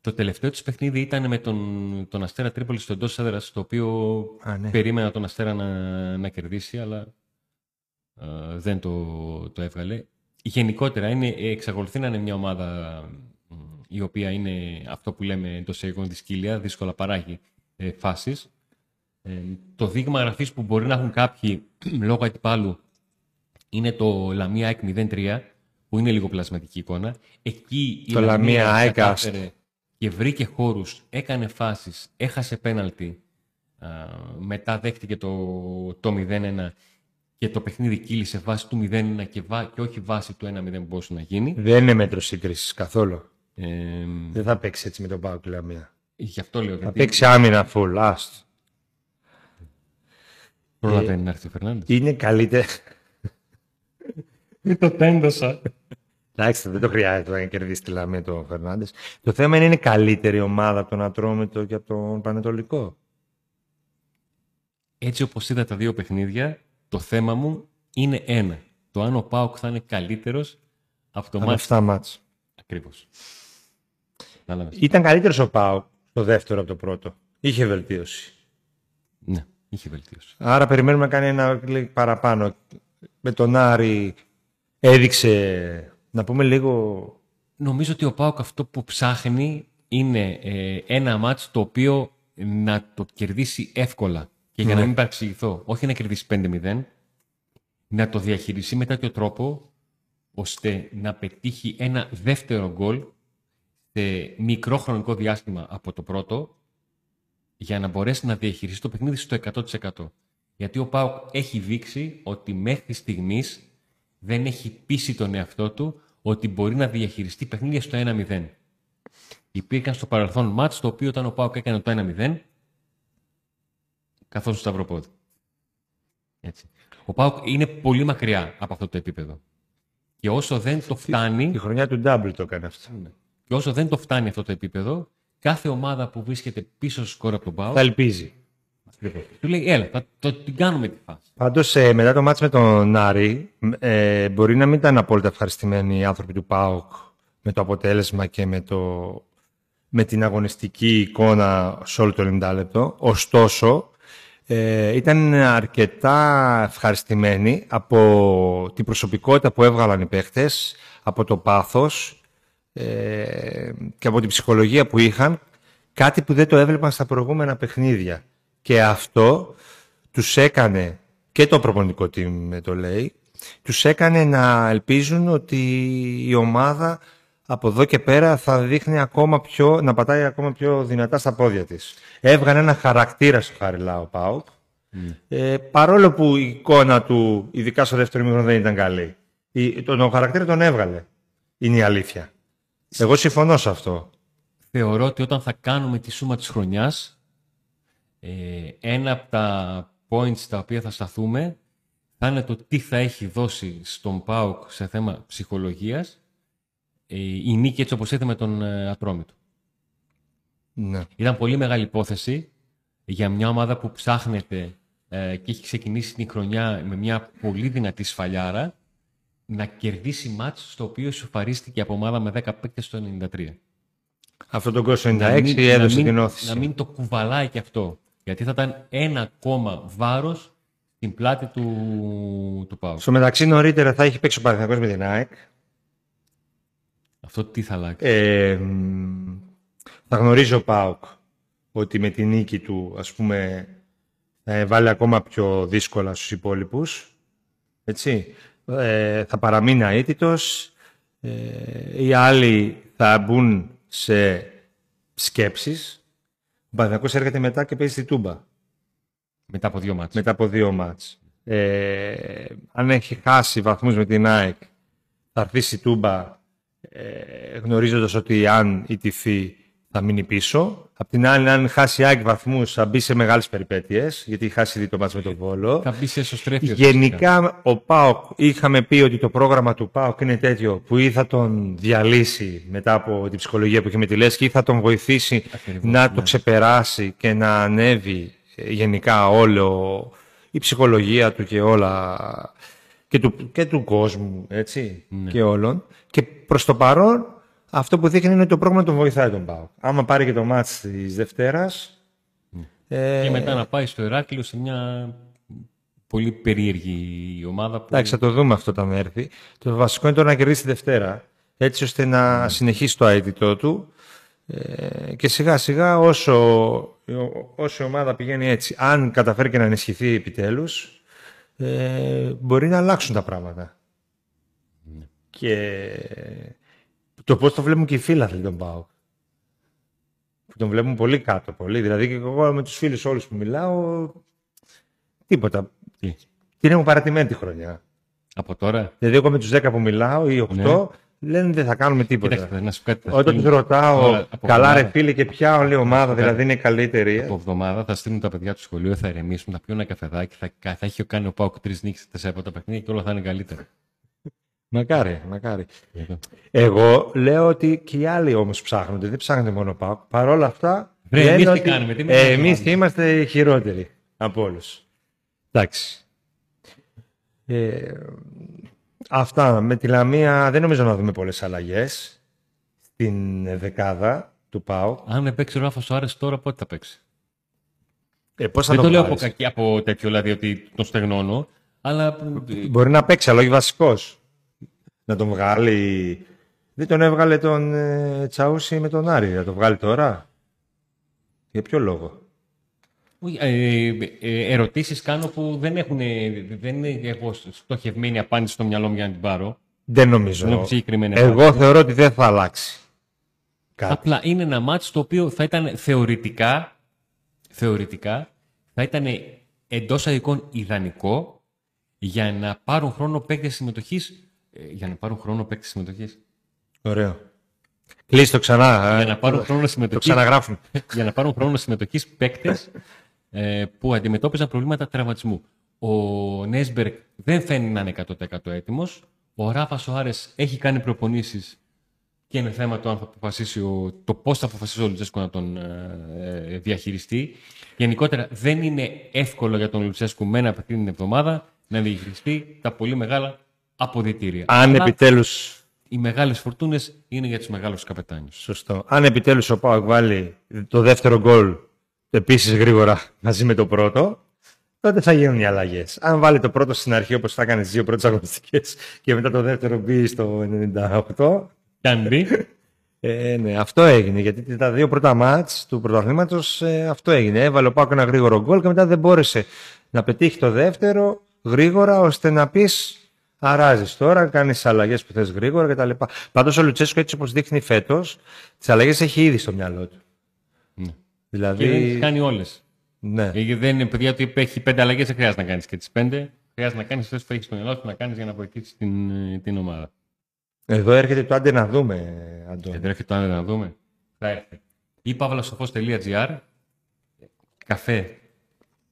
το τελευταίο της παιχνίδι ήταν με τον, τον Αστέρα Τρίπολης στο εντό έδρα, το οποίο
Α, ναι.
περίμενα τον Αστέρα να, να κερδίσει, αλλά ε, δεν το, το έβγαλε. Γενικότερα είναι, εξακολουθεί να είναι μια ομάδα μ, η οποία είναι αυτό που λέμε εντός εγών δυσκύλια, δύσκολα παράγει ε, φάσεις. Ε, το δείγμα γραφής που μπορεί να έχουν κάποιοι λόγω αντιπάλου είναι το Λαμία ΑΕΚ 03, που είναι λίγο πλασματική εικόνα. Εκεί η
Το Λαμία ΑΕΚ
κατάφερε και βρήκε χώρους, έκανε φάσεις, έχασε πέναλτι, α, μετά δέχτηκε το, το 0-1 και το παιχνίδι κύλησε βάση του 0-1 και, βά, και όχι βάση του 1-0 που μπορούσε να γίνει.
Δεν είναι μέτρο σύγκρισης καθόλου.
Ε,
Δεν θα παίξει έτσι με τον Πάο Λαμία.
γι' αυτό λέω.
Θα
Γιατί
παίξει άμυνα full. Άστο.
Πρόλαβε να έρθει ο Φερνάνδης.
Είναι καλύτερο.
Μην το τέντωσα.
Εντάξει, δεν το χρειάζεται να κερδίσει τη Λαμία το Φερνάντες. Το θέμα είναι είναι καλύτερη ομάδα από τον Ατρόμητο και από τον Πανετολικό.
Έτσι όπως είδα τα δύο παιχνίδια, το θέμα μου είναι ένα. Το αν ο Πάοκ θα είναι καλύτερος από το
Από
μάτς.
αυτά μάτς.
Ακριβώς. Κατάλαβες.
Ήταν καλύτερος ο Πάο το δεύτερο από το πρώτο. Είχε βελτίωση.
Ναι, είχε βελτίωση.
Άρα περιμένουμε να κάνει ένα κλικ παραπάνω. Με τον Άρη έδειξε, να πούμε λίγο...
Νομίζω ότι ο Πάοκ αυτό που ψάχνει είναι ε, ένα μάτς το οποίο να το κερδίσει εύκολα. Και για να μην παρεξηγηθώ, όχι να κερδίσει 5-0, να το διαχειριστεί με τέτοιο τρόπο ώστε να πετύχει ένα δεύτερο γκολ σε μικρό χρονικό διάστημα από το πρώτο για να μπορέσει να διαχειριστεί το παιχνίδι στο 100%. Γιατί ο Πάοκ έχει δείξει ότι μέχρι στιγμής δεν έχει πείσει τον εαυτό του ότι μπορεί να διαχειριστεί παιχνίδια στο 1-0. Υπήρχαν στο παρελθόν μάτς το οποίο όταν ο Πάοκ έκανε το 1-0 καθώς στο σταυροπόδι. Έτσι. Ο Πάοκ είναι πολύ μακριά από αυτό το επίπεδο. Και όσο δεν το φτάνει,
Η χρονιά του Double το έκανε αυτό.
και όσο δεν το φτάνει αυτό το επίπεδο, κάθε ομάδα που βρίσκεται πίσω στο σκορ από τον Πάοκ
Θα ελπίζει.
του λέει: Έλα, θα το, την κάνουμε τη φάση.
Πάντως μετά το μάτς με τον Άρη, ε, μπορεί να μην ήταν απόλυτα ευχαριστημένοι οι άνθρωποι του ΠΑΟΚ με το αποτέλεσμα και με, το, με την αγωνιστική εικόνα σε όλο το 90 λεπτό. Ωστόσο, ε, ήταν αρκετά ευχαριστημένοι από την προσωπικότητα που έβγαλαν οι παίχτες, από το πάθος ε, και από την ψυχολογία που είχαν, κάτι που δεν το έβλεπαν στα προηγούμενα παιχνίδια. Και αυτό τους έκανε, και το προπονητικό team με το λέει, τους έκανε να ελπίζουν ότι η ομάδα από εδώ και πέρα θα δείχνει ακόμα πιο, να πατάει ακόμα πιο δυνατά στα πόδια της. Έβγανε ένα χαρακτήρα στο Χαριλά ο Πάουκ, ε, παρόλο που η εικόνα του, ειδικά στο δεύτερο μήχρονο, δεν ήταν καλή. Η, τον, τον χαρακτήρα τον έβγαλε, είναι η αλήθεια. Εγώ συμφωνώ σε αυτό.
Θεωρώ ότι όταν θα κάνουμε τη σούμα της χρονιάς, ε, ένα από τα points τα οποία θα σταθούμε θα είναι το τι θα έχει δώσει στον ΠΑΟΚ σε θέμα ψυχολογίας ε, η νίκη έτσι όπως ήρθε με τον ε, Ατρόμητο.
Ναι.
Ήταν πολύ μεγάλη υπόθεση για μια ομάδα που ψάχνεται ε, και έχει ξεκινήσει την χρονιά με μια πολύ δυνατή σφαλιάρα να κερδίσει μάτς στο οποίο ισοφαρίστηκε από ομάδα με 10 παίκτες στο 93.
Αυτό το κόσμο 96
Να μην-
έδωσε
να μην-
την όθηση.
Να μην το κουβαλάει και αυτό. Γιατί θα ήταν ένα ακόμα βάρος στην πλάτη του, του ΠΑΟΚ.
Στο μεταξύ νωρίτερα θα έχει παίξει ο Παναθηναϊκός με την ΑΕΚ.
Αυτό τι θα αλλάξει;
Ε, μ, θα γνωρίζει ο ΠΑΟΚ ότι με την νίκη του ας πούμε θα βάλει ακόμα πιο δύσκολα στους υπόλοιπους. Έτσι. Ε, θα παραμείνει αίτητος. Ε, οι άλλοι θα μπουν σε σκέψεις. Ο Παναθηναϊκός έρχεται μετά και παίζει στη Τούμπα.
Μετά από δύο μάτς.
μετά από δύο μάτς. Ε, αν έχει χάσει βαθμούς με την ΑΕΚ, θα έρθει στη Τούμπα ε, γνωρίζοντας ότι αν ιτηθεί θα μείνει πίσω. Απ' την άλλη, αν χάσει η ΑΕΚ βαθμούς, θα μπει σε μεγάλες περιπέτειες, γιατί έχει χάσει ήδη το μάτς με τον Βόλο.
Θα μπει σε εσωστρέφειο.
Γενικά, ο ΠΑΟΚ, είχαμε πει ότι το πρόγραμμα του ΠΑΟΚ είναι τέτοιο που ή θα τον διαλύσει μετά από την ψυχολογία που είχε με τη Λέσχη ή θα τον βοηθήσει
Ακριβώς,
να
ναι.
το ξεπεράσει και να ανέβει ε, γενικά όλο η ψυχολογία του και όλα και του, και του κόσμου, έτσι,
Ναι.
και όλων. Και προς το παρόν, αυτό που δείχνει είναι ότι το πρόγραμμα τον βοηθάει τον ΠΑΟΚ. Άμα πάρει και το μάτς της Δευτέρας, ε,
Και μετά να πάει στο Ηράκλειο σε μια πολύ περίεργη ομάδα που
Εντάξει, θα το δούμε αυτό όταν έρθει. Το βασικό είναι τώρα να κερδίσει τη Δευτέρα, έτσι ώστε να συνεχίσει το αίτητό του. Ε, και σιγά σιγά όσο, όσο η ομάδα πηγαίνει έτσι, αν καταφέρει και να ενισχυθεί επιτέλους, ε, μπορεί να αλλάξουν τα πράγματα. Και το πώς το βλέπουν και οι φίλαθλοι τον ΠΑΟΚ. Που τον βλέπουν πολύ κάτω, πολύ. Δηλαδή και εγώ με τους φίλους όλους που μιλάω, τίποτα.
Τι,
Την έχουν παρατημένη τη χρονιά.
από τώρα;
Δηλαδή, εγώ με τους 10 που μιλάω ή 8 λένε δεν θα κάνουμε τίποτα.
Κοίταξε, να σου πω κάτι. θα
Όταν
στείλουν-
τους ρωτάω,
τώρα, από
καλά ρε
εβδομάδα-
φίλε, και ποια όλη η ομάδα δηλαδή είναι καλύτερη.
Από
ε;»
εβδομάδα θα στείλουν τα παιδιά του σχολείου, θα ηρεμήσουν, θα πιούν ένα καφεδάκι, θα, θα έχει κάνει ο Πάοκ τρεις νίκες τέσσερα από τα παιχνίδια και όλα θα είναι καλύτερα.
Μακάρι, μακάρι.
Εδώ.
Εγώ λέω ότι και οι άλλοι όμως ψάχνονται, δεν ψάχνονται μόνο πάω. Παρ' όλα αυτά.
Βρε,
λένε
εμείς τι
ότι,
κάνουμε, τι
ε,
μας
εμείς
κάνουμε.
είμαστε χειρότεροι από όλους. Εντάξει. Ε, αυτά. Με τη Λαμία δεν νομίζω να δούμε πολλές αλλαγές στην δεκάδα του ΠΑΟ.
Αν παίξει ο Ράφα Σοάρε τώρα, πότε θα παίξει;
Ε, πώς θα
Δεν το λέω από,
βγάλεις;
κακή, από τέτοιο, δηλαδή ότι τον στεγνώνω, αλλά
Μπορεί να παίξει, αλλά όχι βασικός. Να τον βγάλει... Δεν τον έβγαλε τον ε, Τσαούσι με τον Άρη. Να τον βγάλει τώρα. Για ποιο λόγο;
Όχι, ε, ε, ερωτήσεις κάνω που δεν έχουν, δεν έχω στοχευμένη απάντηση στο μυαλό μου για να την πάρω.
Δεν νομίζω.
Δεν έχω συγκεκριμένη
Εγώ
απάντηση.
θεωρώ ότι δεν θα αλλάξει. Κάτι.
Απλά είναι ένα μάτς το οποίο θα ήταν θεωρητικά, θεωρητικά θα ήταν εντός αδικών ιδανικό για να πάρουν χρόνο παίκτες συμμετοχής ε, για να πάρουν χρόνο παίκτες συμμετοχής.
Ωραίο. Κλείσει το ξανά. ε.
Για να πάρουν χρόνο
Το
συμμετοχής
ξαναγράφουμε.
για να πάρουν χρόνο συμμετοχής παίκτες ε, που αντιμετώπιζαν προβλήματα τραυματισμού. Ο Νέσμπεργκ δεν φαίνεται να είναι 100% έτοιμος. Ο Ράφα Σοάρες έχει κάνει προπονήσεις και είναι θέμα το αν θα αποφασίσει ο, το πώς θα αποφασίσει ο Λουτσέσκο να τον ε, ε, διαχειριστεί. Γενικότερα δεν είναι εύκολο για τον Λουτσέσκο με ένα παιχνίδι την εβδομάδα να διαχειριστεί τα πολύ μεγάλα αποδητήρια.
Αν
Αλλά
επιτέλους
οι μεγάλες φορτούνες είναι για τους μεγάλους καπετάνιους.
Σωστό. Αν επιτέλους ο Πάοκ βάλει το δεύτερο γκολ επίσης γρήγορα μαζί με το πρώτο, τότε θα γίνουν οι αλλαγές. Αν βάλει το πρώτο στην αρχή όπως θα έκανε τις δύο πρώτες αγωνιστικές και μετά το δεύτερο μπει στο 98.
Και αν μπει,
Ε, ναι, αυτό έγινε. Γιατί τα δύο πρώτα μάτς του πρωταθλήματος αυτό έγινε. Έβαλε ο Πάοκ ένα γρήγορο γκολ και μετά δεν μπόρεσε να πετύχει το δεύτερο γρήγορα ώστε να πεις αράζεις τώρα, κάνεις τι αλλαγές που θες γρήγορα κτλ. Πάντως ο Λουτσέσκο έτσι όπως δείχνει φέτος, τις αλλαγές έχει ήδη στο μυαλό του.
Ναι. Και
Δηλαδή.
δεν τις κάνει όλες.
Ναι.
Γιατί δεν είναι παιδιά ότι έχει πέντε αλλαγές, δεν χρειάζεται να κάνεις και τις πέντε. Χρειάζεται να κάνεις αυτές που έχεις στο μυαλό σου να κάνεις για να βοηθήσεις την, ε, την ομάδα.
Εδώ έρχεται το άντε να δούμε, Αντώνη.
Και δεν έρχεται το άλλο να δούμε. Θα έρθει. Ή παύλασοφός.gr Καφέ,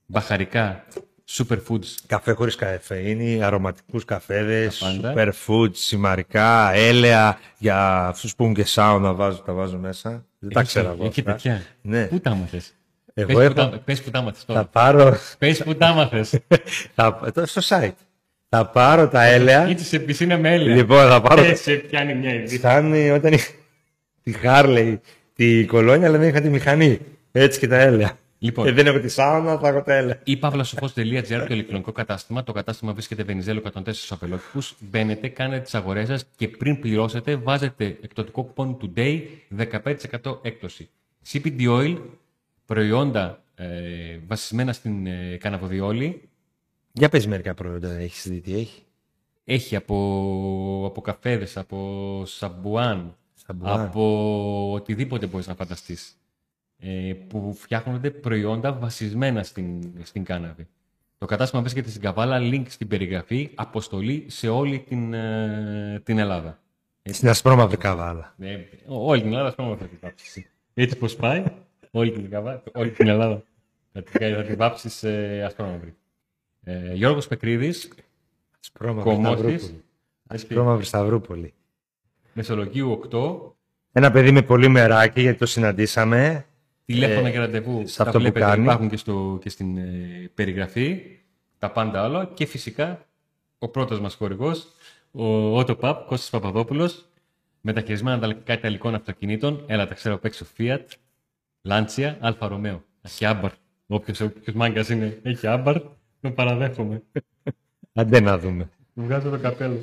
μπαχαρικά, superfoods,
Καφέ χωρίς καφεΐνη, αρωματικούς καφέδες,
Τα πάντα.
superfood, σημαρικά, έλαια. Για αυτούς που έχουν και σάουνα βάζω, τα βάζω μέσα. Δεν τα
Έχει-
ξέρω εγώ.
Έχει
αυτά.
τέτοια.
Ναι.
Πού τα άμαθες.
Εγώ
Πες, που
έχω-
τα, πες που τα άμαθες
Θα
τώρα.
πάρω.
Πες που τα άμαθες.
θα, το- στο site. Θα πάρω τα έλαια.
Είτε σε πισίνα με έλαια.
λοιπόν, θα πάρω.
Ε, σε πιάνει μια ιδέα.
Σαν ε, όταν είχα τη Χάρλεϊ, τη κολόνια, αλλά δεν είχα τη μηχανή. Έτσι και τα έλαια.
Λοιπόν.
Ε, δεν έχω τη σάουνα, θα έχω τα έλαια.
ή παύλασοφός.gr το ηλεκτρονικό κατάστημα. Το κατάστημα βρίσκεται Βενιζέλο 104 στους Απελόκηπους. Μπαίνετε, κάνετε τις αγορές σας και πριν πληρώσετε βάζετε εκπτωτικό κουπόν Today 15% έκπτωση. CPD Oil, προϊόντα ε, βασισμένα στην ε, καναβοδιόλη.
Για πες μερικά προϊόντα, έχεις δει τι έχει;
Έχει από, από καφέδες, από σαμπουάν,
Σαμπουάν.
από οτιδήποτε μπορείς να φανταστείς. Ε, που φτιάχνονται προϊόντα βασισμένα στην, στην κάναβη. Το κατάστημα βρίσκεται στην Καβάλα, link στην περιγραφή, αποστολή σε όλη την, ε, την Ελλάδα.
Στην ασπρόμαυρη καβάλα.
Ε, όλη την Ελλάδα σπρώμα θα την βάψεις. Έτσι πως πάει, όλη την, Καβάλα, όλη την Ελλάδα θα την, θα την βάψεις ε, ασπρόμαυρη. Ε, Γιώργος Πεκρίδης,
Ασπρόμαυρη
Κομμότης,
Σταυρούπολη. Ασπρόμαυρη Σταυρούπολη.
Μεσολογίου 8,
Ένα παιδί με πολύ μεράκι, γιατί το συναντήσαμε.
Τηλέφωνα
Ε,
και ραντεβού.
σε
τα
αυτό που
βλέπετε,
κάνει.
υπάρχουν και, στο, και στην ε, περιγραφή. Τα πάντα όλα. Και φυσικά ο πρώτος μας χορηγός, ο Auto Pub, Κώστας Παπαδόπουλος, μεταχειρισμένα ανταλλακτικά ιταλικών αυτοκινήτων. Έλα, τα ξέρω, παίξω Fiat, Lancia, Alfa Romeo. Έχει άμπαρ. Όποιος, όποιος μάγκας είναι, έχει άμπαρ, τον παραδέχομαι.
Αντέ να δούμε.
Του βγάζω το καπέλο.